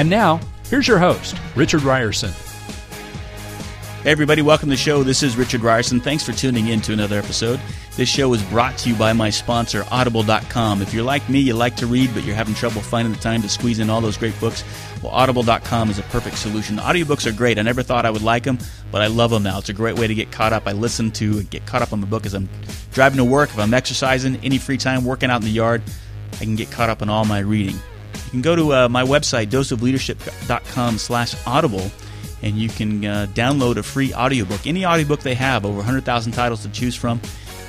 And now, here's your host, Richard Rierson. Hey everybody, welcome to the show. This is Richard Rierson. Thanks for tuning in to another episode. This show is brought to you by my sponsor, Audible.com. If you're like me, you like to read, but you're having trouble finding the time to squeeze in all those great books, well, Audible.com is a perfect solution. Audiobooks are great. I never thought I would like them, but I love them now. It's a great way to get caught up. I listen to and get caught up on the book as I'm driving to work, if I'm exercising, any free time, working out in the yard, I can get caught up on all my reading. You can go to uh, my website, doseofleadership.com slash audible, and you can uh, download a free audiobook. Any audiobook they have, over 100,000 titles to choose from.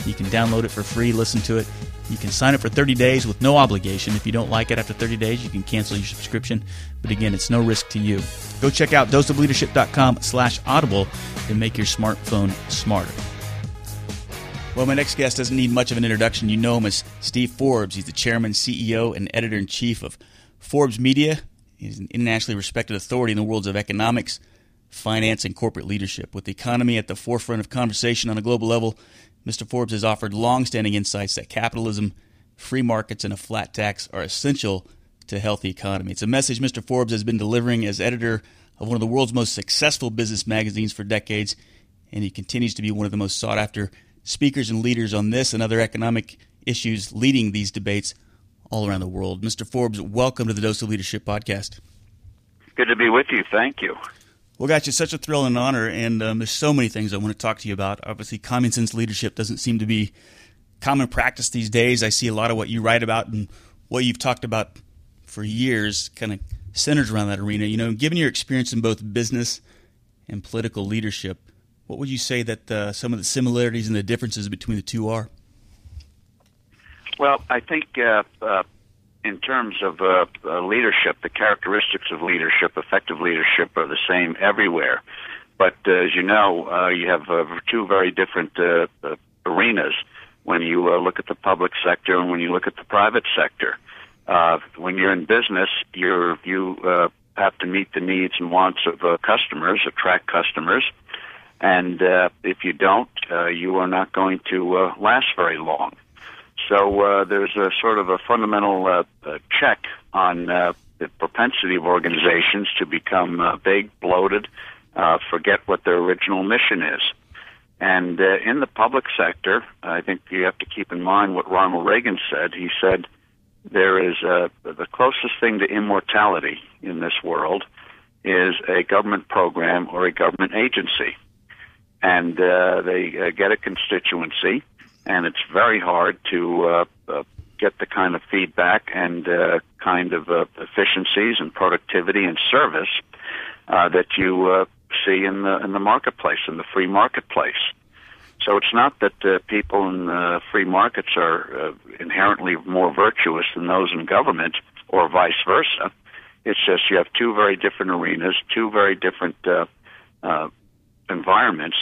You can download it for free, listen to it. You can sign up for 30 days with no obligation. If you don't like it after 30 days, you can cancel your subscription. But again, it's no risk to you. Go check out doseofleadership.com slash audible and make your smartphone smarter. Well, my next guest doesn't need much of an introduction. You know him as Steve Forbes. He's the chairman, CEO, and editor in chief of Forbes Media. is an internationally respected authority in the worlds of economics, finance, and corporate leadership. With the economy at the forefront of conversation on a global level, Mr. Forbes has offered long-standing insights that capitalism, free markets, and a flat tax are essential to a healthy economy. It's a message Mr. Forbes has been delivering as editor of one of the world's most successful business magazines for decades, and he continues to be one of the most sought-after speakers and leaders on this and other economic issues leading these debates all around the world. Mr. Forbes, welcome to the Dose of Leadership podcast. Good to be with you. Thank you. Well, guys, it's such a thrill and honor, and um, there's so many things I want to talk to you about. Obviously, common sense leadership doesn't seem to be common practice these days. I see a lot of what you write about and what you've talked about for years kind of centers around that arena. You know, given your experience in both business and political leadership, what would you say that uh, some of the similarities and the differences between the two are? Well, I think uh, uh, in terms of uh, uh, leadership, the characteristics of leadership, effective leadership, are the same everywhere. But uh, as you know, uh, you have uh, two very different uh, uh, arenas when you uh, look at the public sector and when you look at the private sector. Uh, when you're in business, you're you uh, have to meet the needs and wants of uh, customers, attract customers, and uh, if you don't, uh, you are not going to uh, last very long. So uh, there's a sort of a fundamental uh, uh, check on uh, the propensity of organizations to become uh, big, bloated, uh, forget what their original mission is. And uh, in the public sector, I think you have to keep in mind what Ronald Reagan said. He said there is uh, the closest thing to immortality in this world is a government program or a government agency. And uh, they uh, get a constituency and it's very hard to uh, uh, get the kind of feedback and uh, kind of uh, efficiencies and productivity and service uh, that you uh, see in the in the marketplace in the free marketplace. So it's not that uh, people in uh, free markets are uh, inherently more virtuous than those in government, or vice versa. It's just you have two very different arenas, two very different uh, uh, environments,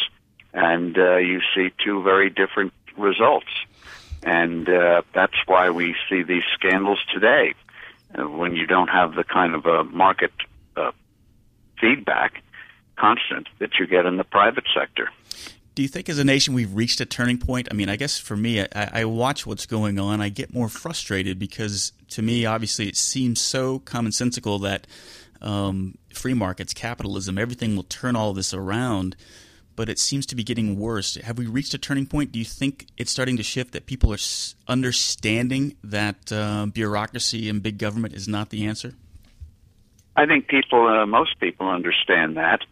and uh, you see two very different results. And uh, that's why we see these scandals today. Uh, when you don't have the kind of uh, market uh, feedback constant that you get in the private sector. Do you think as a nation we've reached a turning point? I mean, I guess for me, I, I watch what's going on. I get more frustrated because to me, obviously, it seems so commonsensical that um, free markets, capitalism, everything will turn all this around but it seems to be getting worse. Have we reached a turning point? Do you think it's starting to shift that people are understanding that uh, bureaucracy and big government is not the answer? I think people, uh, most people, understand that,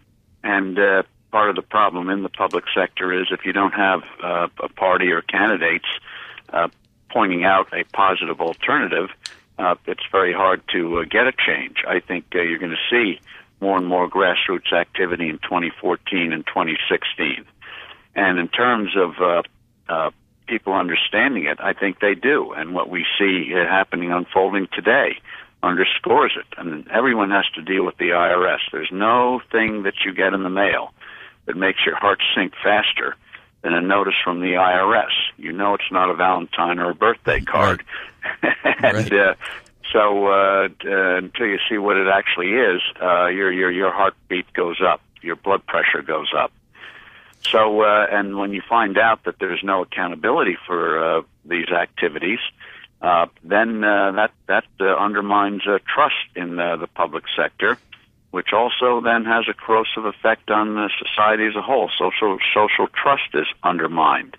and uh, part of the problem in the public sector is if you don't have uh, a party or candidates uh, pointing out a positive alternative, uh, it's very hard to get a change. I think you're going to see more and more grassroots activity in 2014 and 2016. And in terms of uh, uh, people understanding it, I think they do. And what we see happening, unfolding today underscores it. And everyone has to deal with the IRS. There's no thing that you get in the mail that makes your heart sink faster than a notice from the IRS. You know it's not a Valentine or a birthday card. Right. and right. uh, so uh, uh, until you see what it actually is, uh, your your your heartbeat goes up, your blood pressure goes up. So, uh, and when you find out that there's no accountability for uh, these activities, uh, then uh, that that uh, undermines uh, trust in uh, the public sector, which also then has a corrosive effect on the society as a whole. Social social trust is undermined.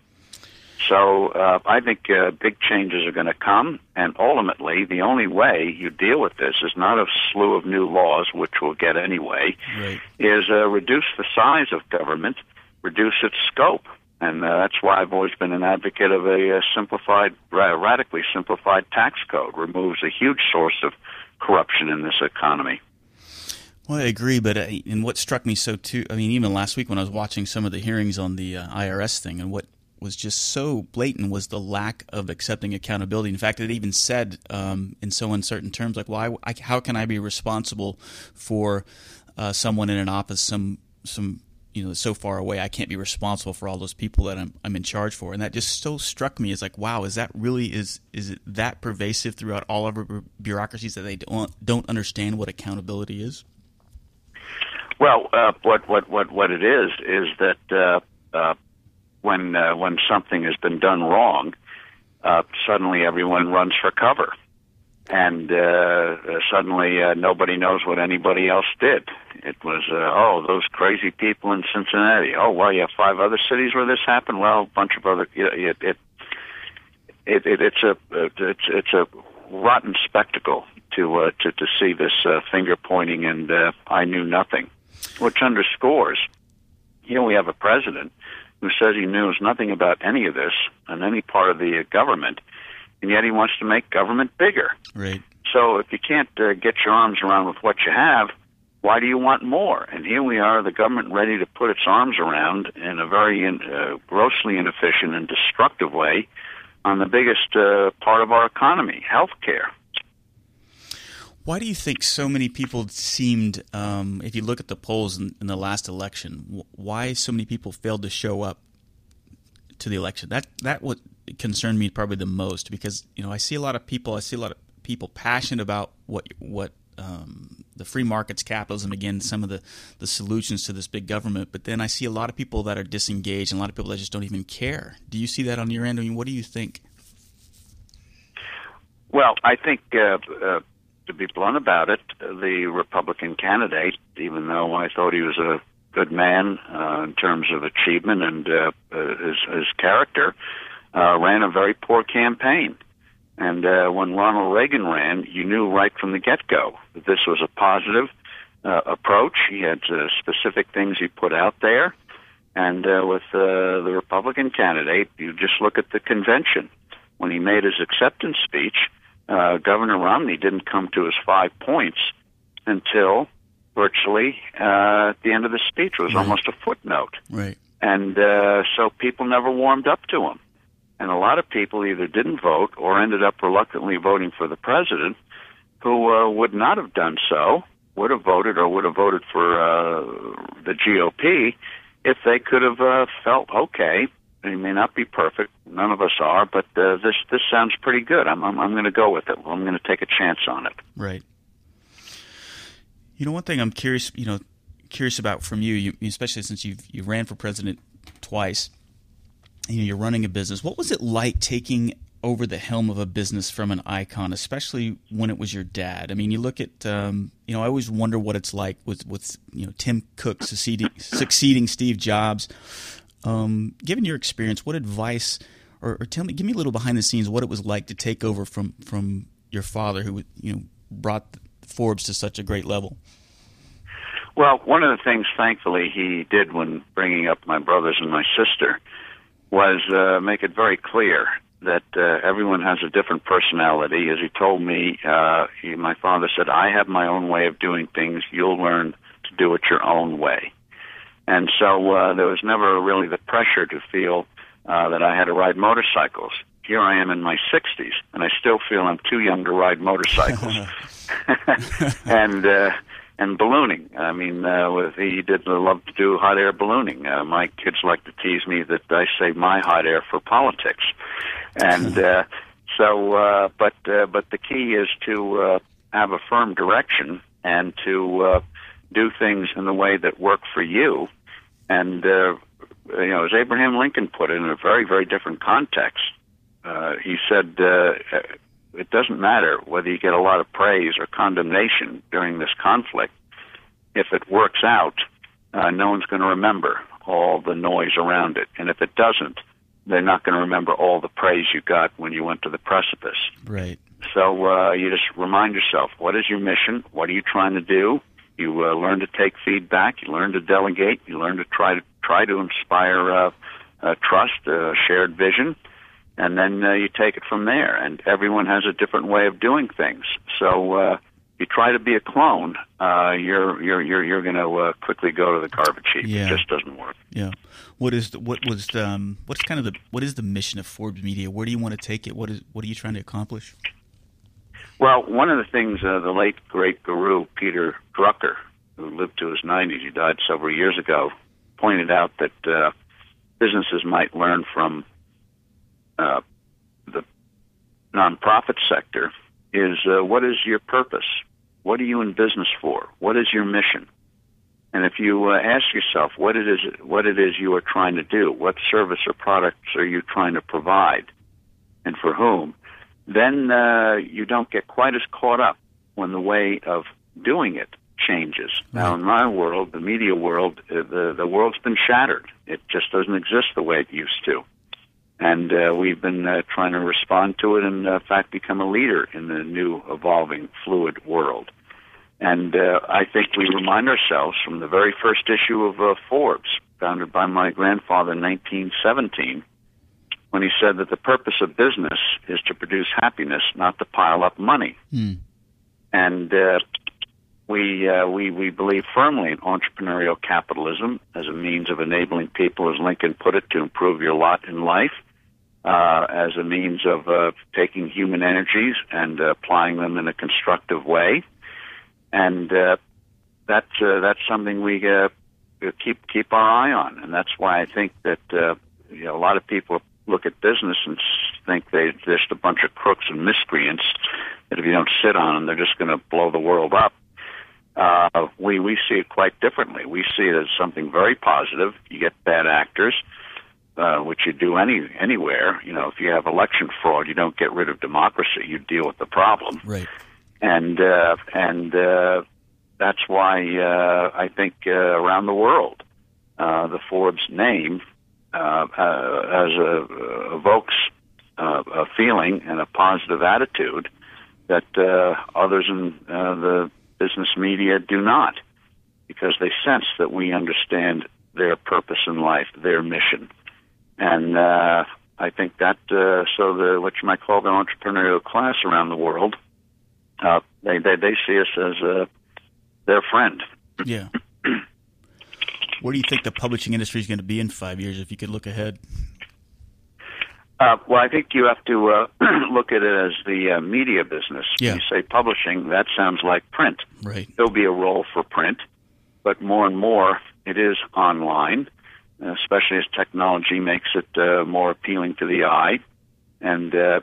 So uh, I think uh, big changes are going to come, and ultimately, the only way you deal with this is not a slew of new laws, which we'll get anyway, right. is uh, reduce the size of government, reduce its scope, and uh, that's why I've always been an advocate of a, uh simplified, ra- radically simplified tax code. Removes a huge source of corruption in this economy. Well, I agree, but uh, and what struck me so too, I mean, even last week when I was watching some of the hearings on the uh, IRS thing, and what was just so blatant was the lack of accepting accountability. In fact, it even said um, in so uncertain terms, like, "Well, I, how can I be responsible for uh, someone in an office, some some you know so far away? I can't be responsible for all those people that I'm I'm in charge for." And that just so struck me as like, "Wow, is that really is is it that pervasive throughout all of our bureaucracies that they don't don't understand what accountability is?" Well, uh, what what what what it is is that. Uh, uh, when uh, when something has been done wrong, uh, suddenly everyone runs for cover, and uh, suddenly uh, nobody knows what anybody else did. It was uh, oh those crazy people in Cincinnati. Oh well, you have five other cities where this happened. Well, a bunch of other it it it, it it's a it's it's a rotten spectacle to uh, to to see this uh, finger pointing and uh, I knew nothing, which underscores here we have a president who says he knows nothing about any of this and any part of the government, and yet he wants to make government bigger. Right. So if you can't uh, get your arms around with what you have, why do you want more? And here we are, the government ready to put its arms around in a very in, uh, grossly inefficient and destructive way on the biggest uh, part of our economy, healthcare. Why do you think so many people seemed, um, if you look at the polls in, in, the last election, why so many people failed to show up to the election? That that what concerned me probably the most because you know I see a lot of people, I see a lot of people passionate about what what um, the free markets, capitalism, again, some of the, the solutions to this big government. But then I see a lot of people that are disengaged and a lot of people that just don't even care. Do you see that on your end? I mean, what do you think? Well, I think uh, uh, to be blunt about it, the Republican candidate, even though I thought he was a good man uh, in terms of achievement and uh, uh, his, his character, uh, ran a very poor campaign. And uh, when Ronald Reagan ran, you knew right from the get-go that this was a positive uh, approach. He had uh, specific things he put out there. And uh, with uh, the Republican candidate, you just look at the convention. When he made his acceptance speech, uh, Governor Romney didn't come to his five points until virtually uh, at the end of the speech. It was right. almost a footnote. Right. And uh, so people never warmed up to him. And a lot of people either didn't vote or ended up reluctantly voting for the president who uh, would not have done so, would have voted or would have voted for uh, the GOP if they could have uh, felt, okay, he may not be perfect. None of us are, but uh, this this sounds pretty good. I'm I'm, I'm going to go with it. I'm going to take a chance on it. Right. You know, one thing I'm curious, you know, curious about from you, you especially since you've you ran for president twice. You know, you're running a business. What was it like taking over the helm of a business from an icon, especially when it was your dad? I mean, you look at, um, you know, I always wonder what it's like with with you know Tim Cook succeeding succeeding Steve Jobs. Um, given your experience, what advice, or, or, tell me, give me a little behind the scenes, what it was like to take over from from your father, who you know brought Forbes to such a great level. Well, one of the things, thankfully, he did when bringing up my brothers and my sister was uh, make it very clear that uh, everyone has a different personality. As he told me, uh, he, my father said, "I have my own way of doing things. You'll learn to do it your own way." And so uh, there was never really the pressure to feel uh, that I had to ride motorcycles. Here I am in my 60s, and I still feel I'm too young to ride motorcycles. and uh, and ballooning. I mean, uh, with, he did love to do hot air ballooning. Uh, my kids like to tease me that I save my hot air for politics, and uh, so. Uh, but uh, but the key is to uh, have a firm direction and to uh, do things in the way that work for you. And uh, you know, as Abraham Lincoln put it in a very very different context, uh, he said. Uh, it doesn't matter whether you get a lot of praise or condemnation during this conflict. If it works out, uh, no one's going to remember all the noise around it. And if it doesn't, they're not going to remember all the praise you got when you went to the precipice. Right. So uh, you just remind yourself what is your mission? What are you trying to do? You uh, learn to take feedback. You learn to delegate. You learn to try to try to inspire uh, uh, trust, uh, shared vision, and then uh, you take it from there. And everyone has a different way of doing things. So uh, you try to be a clone, uh, you're you're you're you're going to uh, quickly go to the garbage heap. Yeah. It just doesn't work. Yeah. What is the, what was the, um, what's kind of the what is the mission of Forbes Media? Where do you want to take it? What is what are you trying to accomplish? Well, one of the things uh, the late great guru Peter Drucker, who lived to his 90s, he died several years ago, pointed out that uh, businesses might learn from uh, the nonprofit sector is uh, what is your purpose? What are you in business for? What is your mission? And if you uh, ask yourself what it is, what it is you are trying to do, what service or products are you trying to provide, and for whom, then uh, you don't get quite as caught up when the way of doing it changes. Right. Now, in my world, the media world, uh, the the world's been shattered. It just doesn't exist the way it used to and uh, we've been uh, trying to respond to it and, uh, in fact, become a leader in the new, evolving, fluid world. And uh, I think we remind ourselves from the very first issue of uh, Forbes, founded by my grandfather in 1917, when he said that the purpose of business is to produce happiness, not to pile up money. Hmm. And uh, we uh, we we believe firmly in entrepreneurial capitalism as a means of enabling people, as Lincoln put it, to improve your lot in life, uh, as a means of uh, taking human energies and uh, applying them in a constructive way, and uh, that's uh, that's something we uh, keep keep our eye on, and that's why I think that uh, you know a lot of people look at business and think they they're just a bunch of crooks and miscreants that if you don't sit on them, they're just going to blow the world up. Uh, we we see it quite differently. We see it as something very positive. You get bad actors, uh, which you do any anywhere. You know, if you have election fraud, you don't get rid of democracy. You deal with the problem Right. and uh, and uh, that's why uh, I think uh, around the world uh, the Forbes name uh, uh, as a, evokes uh, a feeling and a positive attitude that uh, others in uh, the business media do not, because they sense that we understand their purpose in life, their mission, and uh, I think that uh, so the what you might call the entrepreneurial class around the world uh, they, they they see us as uh, their friend. Yeah. Where do you think the publishing industry is going to be in five years? If you could look ahead. Uh, well, I think you have to uh, look at it as the uh, media business. Yeah. You say publishing, that sounds like print. Right. There'll be a role for print, but more and more it is online, especially as technology makes it uh, more appealing to the eye. And uh,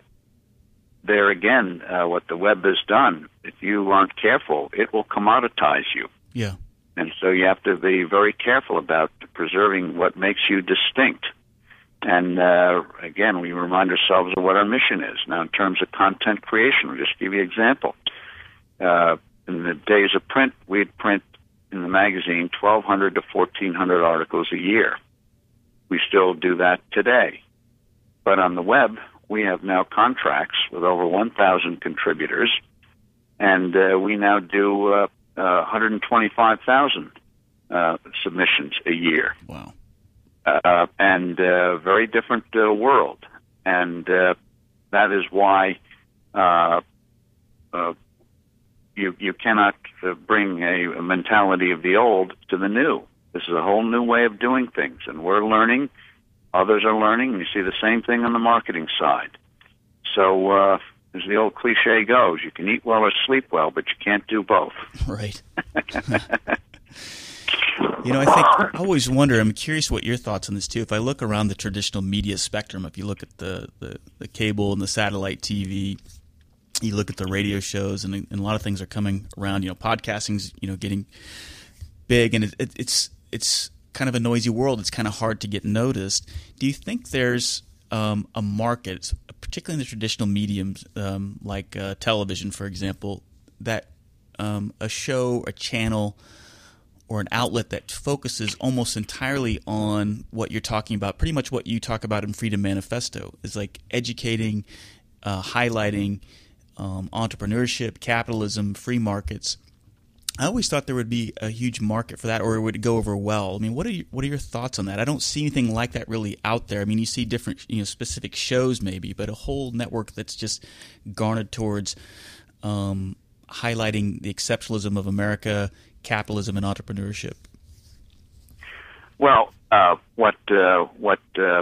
there again, uh, what the web has done, if you aren't careful, it will commoditize you. Yeah. And so you have to be very careful about preserving what makes you distinct. And uh, again, we remind ourselves of what our mission is. Now, in terms of content creation, I'll just give you an example. Uh, in the days of print, we'd print in the magazine 1,200 to 1,400 articles a year. We still do that today. But on the web, we have now contracts with over 1,000 contributors, and uh, we now do uh, uh, 125,000 uh, submissions a year, Wow. uh, and uh, very different uh, world, and uh, that is why uh, uh, you you cannot uh, bring a, a mentality of the old to the new. This is a whole new way of doing things, and we're learning. Others are learning. You see the same thing on the marketing side. So uh, as the old cliche goes, you can eat well or sleep well, but you can't do both. Right. you know, I think I always wonder. I'm curious what your thoughts on this too. If I look around the traditional media spectrum, if you look at the the, the cable and the satellite TV, you look at the radio shows, and, and, a lot of things are coming around. You know, podcasting's you know getting big, and it, it, it's it's kind of a noisy world. It's kind of hard to get noticed. Do you think there's um, a market, particularly in the traditional mediums um, like uh, television, for example, that um, a show, a channel, or an outlet that focuses almost entirely on what you're talking about, pretty much what you talk about in Freedom Manifesto, is like educating, uh, highlighting um, entrepreneurship, capitalism, free markets. I always thought there would be a huge market for that, or it would go over well. I mean, what are you, what are your thoughts on that? I don't see anything like that really out there. I mean, you see different, you know, specific shows maybe, but a whole network that's just garnered towards um, highlighting the exceptionalism of America, capitalism, and entrepreneurship. Well, uh, what uh, what uh,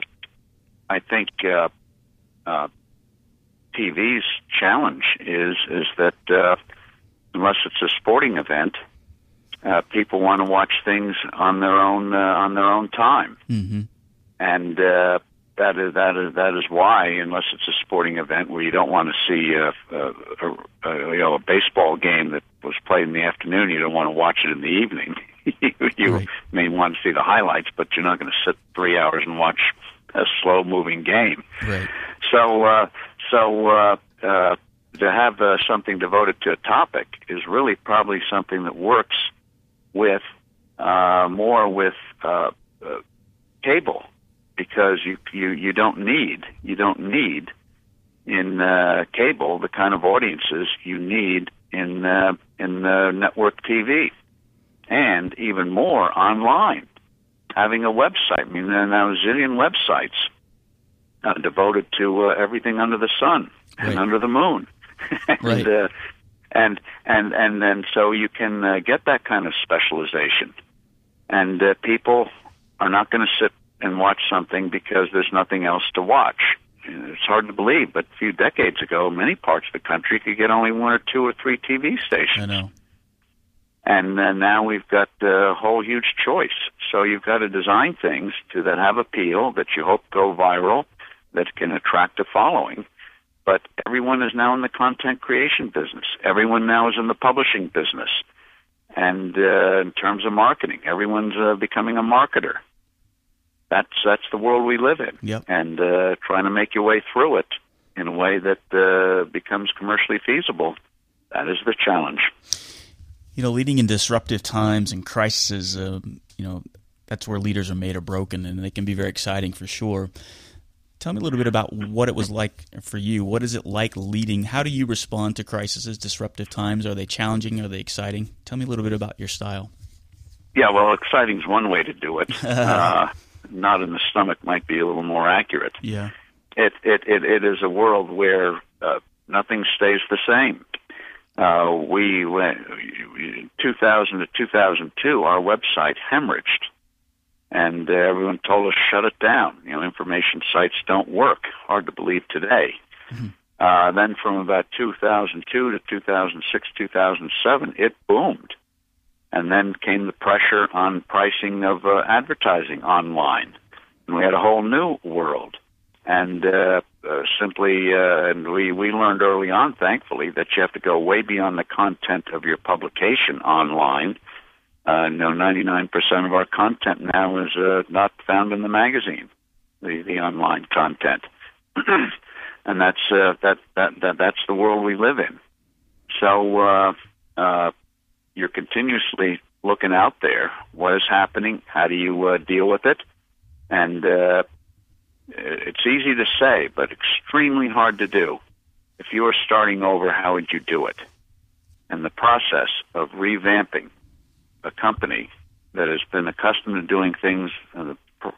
I think uh, uh, TV's challenge is is that uh, unless it's a sporting event, uh, people want to watch things on their own uh, on their own time, mm-hmm. and uh, that is that is that is why, unless it's a sporting event where you don't want to see a, a, a, a you know a baseball game that was played in the afternoon, you don't want to watch it in the evening. you right. may want to see the highlights, but you're not going to sit three hours and watch a slow moving game. Right. So uh, so uh, uh, to have uh, something devoted to a topic is really probably something that works with uh, more with uh, uh, cable because you you you don't need you don't need in uh, cable the kind of audiences you need in uh, in uh, network TV and even more online having a website I mean there are now a zillion websites uh, devoted to uh, everything under the sun right. and under the moon and, right. uh, and and and then so you can uh, get that kind of specialization, and uh, people are not going to sit and watch something because there's nothing else to watch. It's hard to believe, but a few decades ago, many parts of the country could get only one or two or three TV stations. I know. And uh, now we've got a whole huge choice. So you've got to design things to that have appeal, that you hope go viral, that can attract a following, but everyone is now in the content creation business. Everyone now is in the publishing business. And uh, in terms of marketing, everyone's uh, becoming a marketer. That's that's the world we live in. Yep. And uh, trying to make your way through it in a way that uh, becomes commercially feasible. That is the challenge. You know, leading in disruptive times and crises, uh, you know, that's where leaders are made or broken, and they can be very exciting for sure. Tell me a little bit about what it was like for you. What is it like leading? How do you respond to crises, disruptive times? Are they challenging? Are they exciting? Tell me a little bit about your style. Yeah, well, exciting is one way to do it. uh, not in the stomach might be a little more accurate. Yeah. It it it, it is a world where uh, nothing stays the same. Uh, we went 2000 to 2002. Our website hemorrhaged and uh, everyone told us shut it down. You know, information sites don't work. Hard to believe today. Mm-hmm. Uh, then from about 2002 to 2006, 2007, it boomed. And then came the pressure on pricing of uh, advertising online. And we had a whole new world. And uh, uh, simply, uh, and we, we learned early on, thankfully, that you have to go way beyond the content of your publication online uh, no, 99% of our content now is uh, not found in the magazine, the, the online content. and that's uh, that, that that that's the world we live in. So uh, uh, you're continuously looking out there. What is happening? How do you uh, deal with it? And uh, it's easy to say, but extremely hard to do. If you were starting over, how would you do it? And the process of revamping a company that has been accustomed to doing things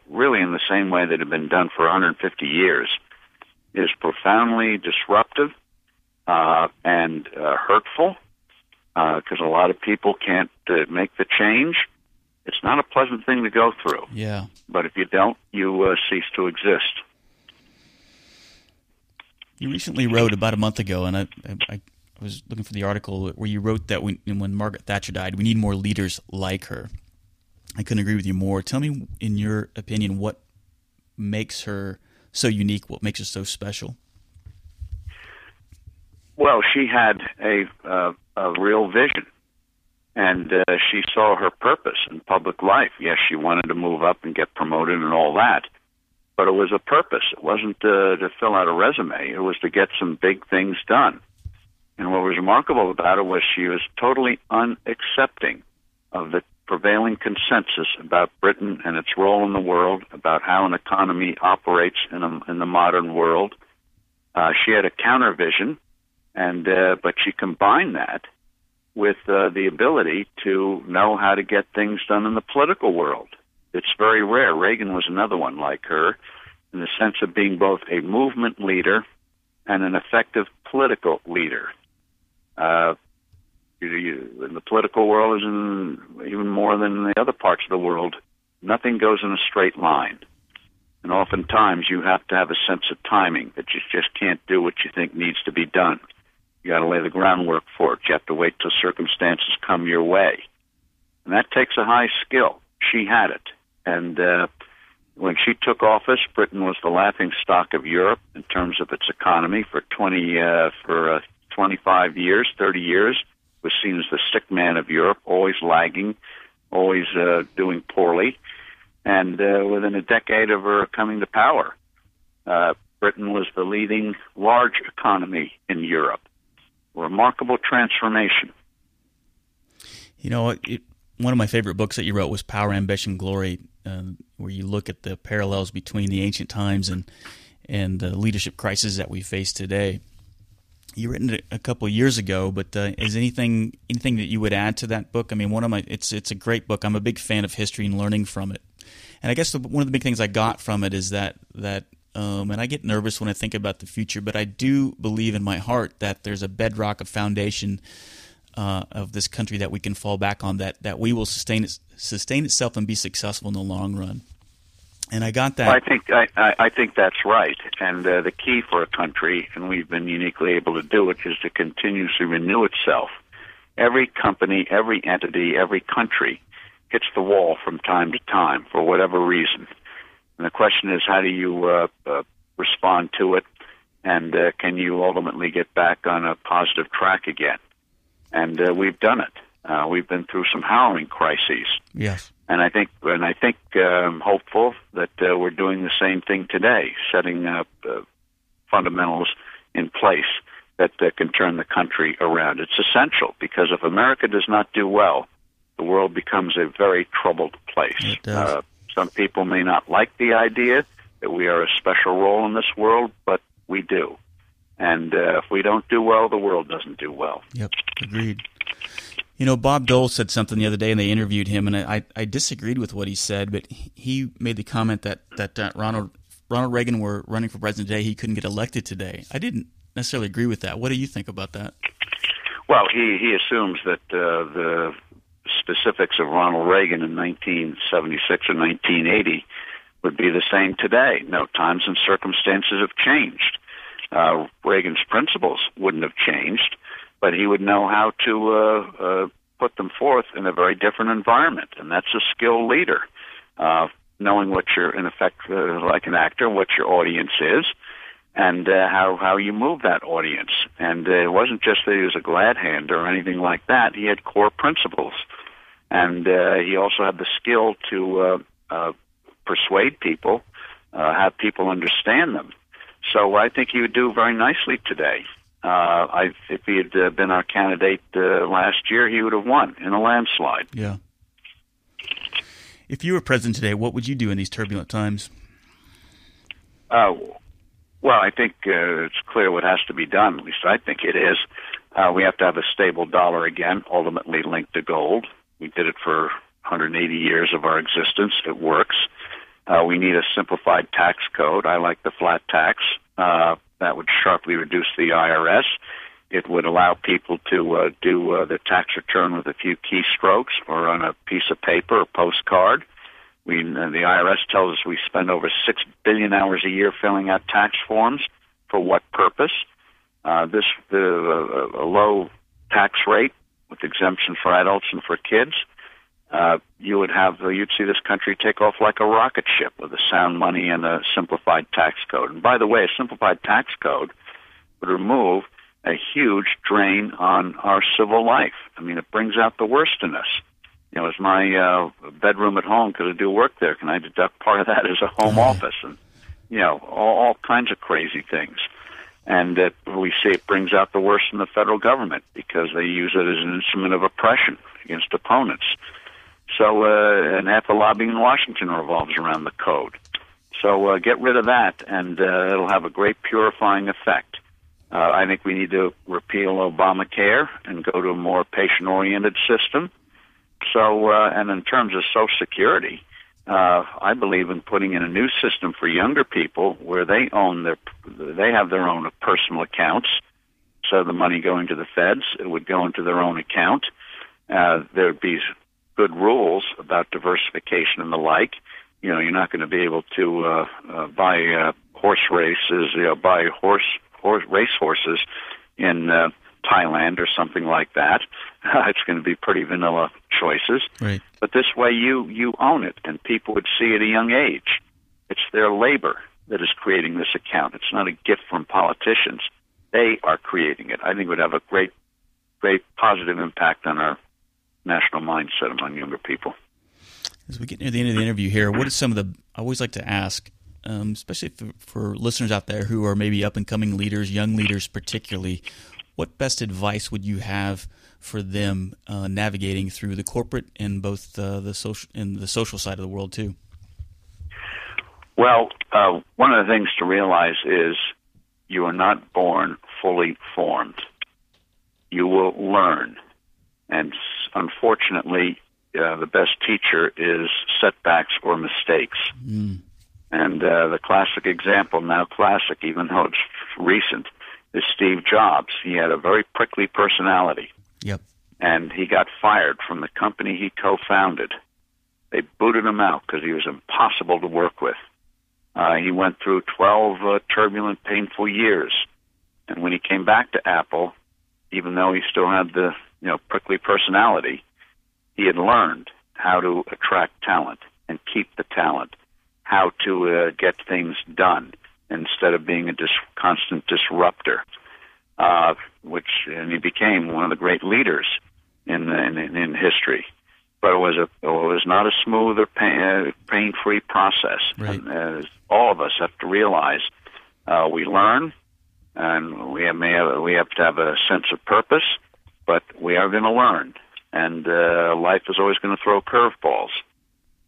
really in the same way that have been done for 150 years is profoundly disruptive uh, and uh, hurtful because uh, a lot of people can't uh, make the change. It's not a pleasant thing to go through. Yeah. But if you don't, you uh, cease to exist. You recently wrote about a month ago, and I, I, I was looking for the article where you wrote that when, when Margaret Thatcher died, we need more leaders like her. I couldn't agree with you more. Tell me, in your opinion, what makes her so unique? What makes her so special? Well, she had a uh, a real vision, and uh, she saw her purpose in public life. Yes, she wanted to move up and get promoted and all that, but it was a purpose. It wasn't uh, to fill out a resume. It was to get some big things done. And what was remarkable about it was she was totally unaccepting of the prevailing consensus about Britain and its role in the world, about how an economy operates in, a, in the modern world. Uh, she had a counter vision, and uh, but she combined that with uh, the ability to know how to get things done in the political world. It's very rare. Reagan was another one like her, in the sense of being both a movement leader and an effective political leader. Uh, in the political world, as in even more than in the other parts of the world, nothing goes in a straight line. And oftentimes you have to have a sense of timing that you just can't do what you think needs to be done. You got to lay the groundwork for it. You have to wait till circumstances come your way. And that takes a high skill. She had it. And uh, when she took office, Britain was the laughing stock of Europe in terms of its economy for 20 uh, for uh, 25 years, 30 years was seen as the sick man of Europe, always lagging, always uh, doing poorly. And uh, within a decade of her coming to power, uh, Britain was the leading large economy in Europe. Remarkable transformation. You know, it, one of my favorite books that you wrote was Power, Ambition, Glory, uh, where you look at the parallels between the ancient times and and the leadership crisis that we face today you written it a couple years ago, but uh, is anything anything that you would add to that book? I mean, one of my it's it's a great book. I'm a big fan of history and learning from it. And I guess the, one of the big things I got from it is that that um, and I get nervous when I think about the future, but I do believe in my heart that there's a bedrock, a foundation uh, of this country that we can fall back on. That that we will sustain sustain itself and be successful in the long run. And I got that. Well, I think I, I think that's right. And uh, the key for a country, and we've been uniquely able to do it, is to continuously renew itself. Every company, every entity, every country hits the wall from time to time for whatever reason. And the question is, how do you uh, uh, respond to it, and uh, can you ultimately get back on a positive track again? And uh, we've done it. Uh, we've been through some harrowing crises. Yes and I think and I think I'm um, hopeful that uh, we're doing the same thing today, setting up uh, fundamentals in place that uh, can turn the country around. It's essential because if America does not do well, the world becomes a very troubled place. Uh, some people may not like the idea that we are a special role in this world, but we do. And uh, if we don't do well, the world doesn't do well. Yep, agreed. You know, Bob Dole said something the other day, and they interviewed him, and I, I disagreed with what he said, but he made the comment that that uh, Ronald Ronald Reagan were running for president today, he couldn't get elected today. I didn't necessarily agree with that. What do you think about that? Well, he he assumes that uh, the specifics of Ronald Reagan in 1976 or 1980 would be the same today. No, times and circumstances have changed. Uh, Reagan's principles wouldn't have changed but he would know how to uh, uh, put them forth in a very different environment, and that's a skilled leader. Uh, knowing what you're in effect uh, like an actor, what your audience is, and uh, how how you move that audience. And uh, it wasn't just that he was a glad hand or anything like that. He had core principles, and uh, he also had the skill to uh, uh, persuade people, uh, have people understand them. So I think he would do very nicely today. Uh, I, if he had uh, been our candidate uh, last year, he would have won in a landslide. Yeah. If you were president today, what would you do in these turbulent times? Uh, well, I think uh, it's clear what has to be done. At least I think it is. Uh, we have to have a stable dollar again, ultimately linked to gold. We did it for 180 years of our existence. It works. Uh, we need a simplified tax code. I like the flat tax. Uh, that would sharply reduce the IRS. It would allow people to uh, do uh, the tax return with a few keystrokes or on a piece of paper or postcard. We, uh, the IRS tells us we spend over six billion hours a year filling out tax forms. For what purpose? Uh, this the uh, a low tax rate with exemption for adults and for kids. Uh, you would have uh, you'd see this country take off like a rocket ship with a sound money and a simplified tax code. And by the way, a simplified tax code would remove a huge drain on our civil life. I mean, it brings out the worst in us. You know, is my uh, bedroom at home? Could I do work there? Can I deduct part of that as a home office? And you know, all, all kinds of crazy things. And that we see it brings out the worst in the federal government because they use it as an instrument of oppression against opponents. So, uh, and half the lobbying in Washington revolves around the code. So, uh, get rid of that, and uh, it'll have a great purifying effect. Uh, I think we need to repeal Obamacare and go to a more patient-oriented system. So, uh, and in terms of Social Security, uh, I believe in putting in a new system for younger people where they own their, they have their own personal accounts. So the money going to the feds, it would go into their own account. Uh, there'd be good rules about diversification and the like. You know, you're not going to be able to uh, uh, buy uh, horse races, you know, buy horse horse race horses in uh, Thailand or something like that. it's going to be pretty vanilla choices. Right. But this way, you you own it, and people would see at a young age. It's their labor that is creating this account. It's not a gift from politicians. They are creating it. I think it would have a great, great positive impact on our national mindset among younger people. As we get near the end of the interview here, what is some of the? I always like to ask, um, especially for, for listeners out there who are maybe up and coming leaders, young leaders particularly. What best advice would you have for them uh, navigating through the corporate and both uh, the social and the social side of the world too? Well, uh, one of the things to realize is you are not born fully formed. You will learn, and unfortunately, uh, the best teacher is setbacks or mistakes. Mm. And uh, the classic example, now classic, even though it's recent, is Steve Jobs. He had a very prickly personality. Yep. And he got fired from the company he co-founded. They booted him out because he was impossible to work with. Uh, he went through 12 uh, turbulent, painful years. And when he came back to Apple, even though he still had the you know prickly personality, he had learned how to attract talent and keep the talent, how to uh, get things done instead of being a dis- constant disruptor. Uh, which and he became one of the great leaders in in, in history. But it was a it was not a smooth or pain, uh, pain-free process. Right. And, uh, all of us have to realize uh, we learn, and we have, may have, we have to have a sense of purpose, but we are going to learn. And uh, life is always going to throw curveballs.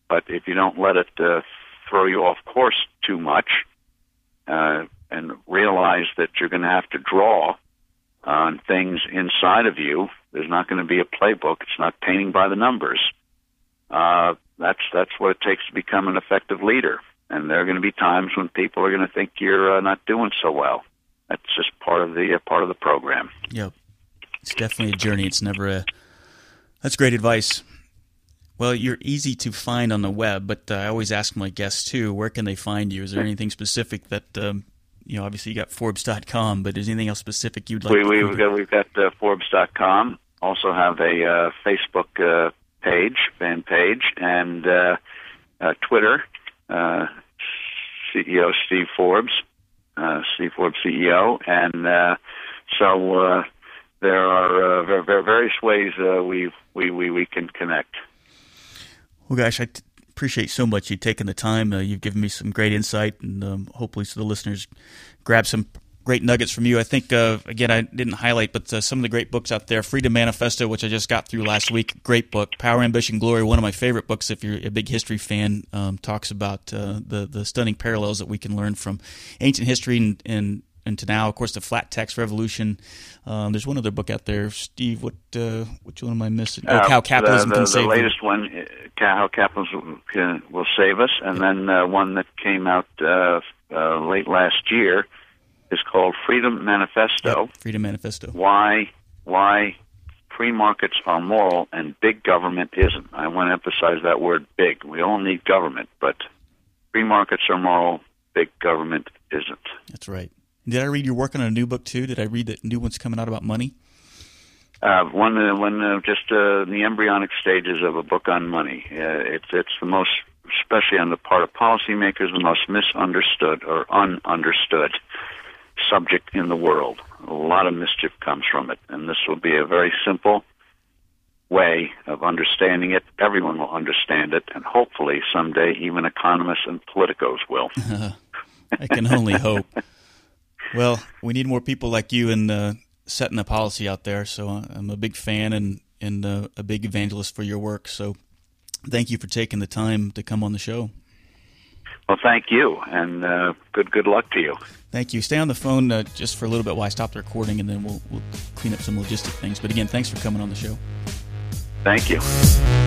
But if you don't let it uh, throw you off course too much, uh, and realize that you're going to have to draw on things inside of you, there's not going to be a playbook. It's not painting by the numbers. Uh, that's that's what it takes to become an effective leader. And there are going to be times when people are going to think you're uh, not doing so well. That's just part of the uh, part of the program. Yep. It's definitely a journey. It's never a. That's great advice. Well, you're easy to find on the web, but uh, I always ask my guests too, where can they find you? Is there anything specific that um, you know? Obviously, you got Forbes.com, but is anything else specific you'd like? We, to we've got we've got uh, Forbes.com. Also have a uh, Facebook uh, page, fan page, and uh, uh, Twitter. Uh, CEO Steve Forbes, uh, Steve Forbes CEO, and uh, so uh, there are uh, various ways uh, we we we we can connect. Well, gosh, I t- appreciate so much you taking the time. Uh, you've given me some great insight, and um, hopefully, so the listeners grab some great nuggets from you. I think, uh, again, I didn't highlight, but uh, some of the great books out there Freedom Manifesto, which I just got through last week, great book. Power, Ambition, Glory, one of my favorite books if you're a big history fan, um, talks about uh, the, the stunning parallels that we can learn from ancient history and, and into now. Of course, the flat tax revolution. Um, there's one other book out there, Steve. What uh, which one am I missing? Oh, Uh, how capitalism the, the, can the save. latest one, uh, how capitalism can, will save us, and then uh, one that came out uh, uh, late last year is called Freedom Manifesto. Yep, Freedom Manifesto. Why why free markets are moral and big government isn't. I want to emphasize that word big. We all need government, but free markets are moral, big government isn't. That's right. Did I read you're working on a new book too? Did I read that new one's coming out about money? Uh, one, uh, one, uh, just uh, the embryonic stages of a book on money. Uh, it's it's the most, especially on the part of policymakers, the most misunderstood or ununderstood subject in the world. A lot of mischief comes from it, and this will be a very simple way of understanding it. Everyone will understand it, and hopefully someday even economists and politicos will. I can only hope. Well, we need more people like you in uh, setting the policy out there. So uh, I'm a big fan and and uh, a big evangelist for your work. So thank you for taking the time to come on the show. Well, thank you, and uh, good good luck to you. Thank you. Stay on the phone uh, just for a little bit while I stop the recording, and then we'll, we'll clean up some logistic things. But again, thanks for coming on the show. Thank you.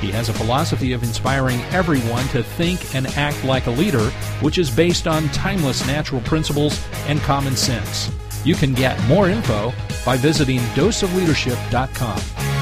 He has a philosophy of inspiring everyone to think and act like a leader, which is based on timeless natural principles and common sense. You can get more info by visiting doseofleadership.com.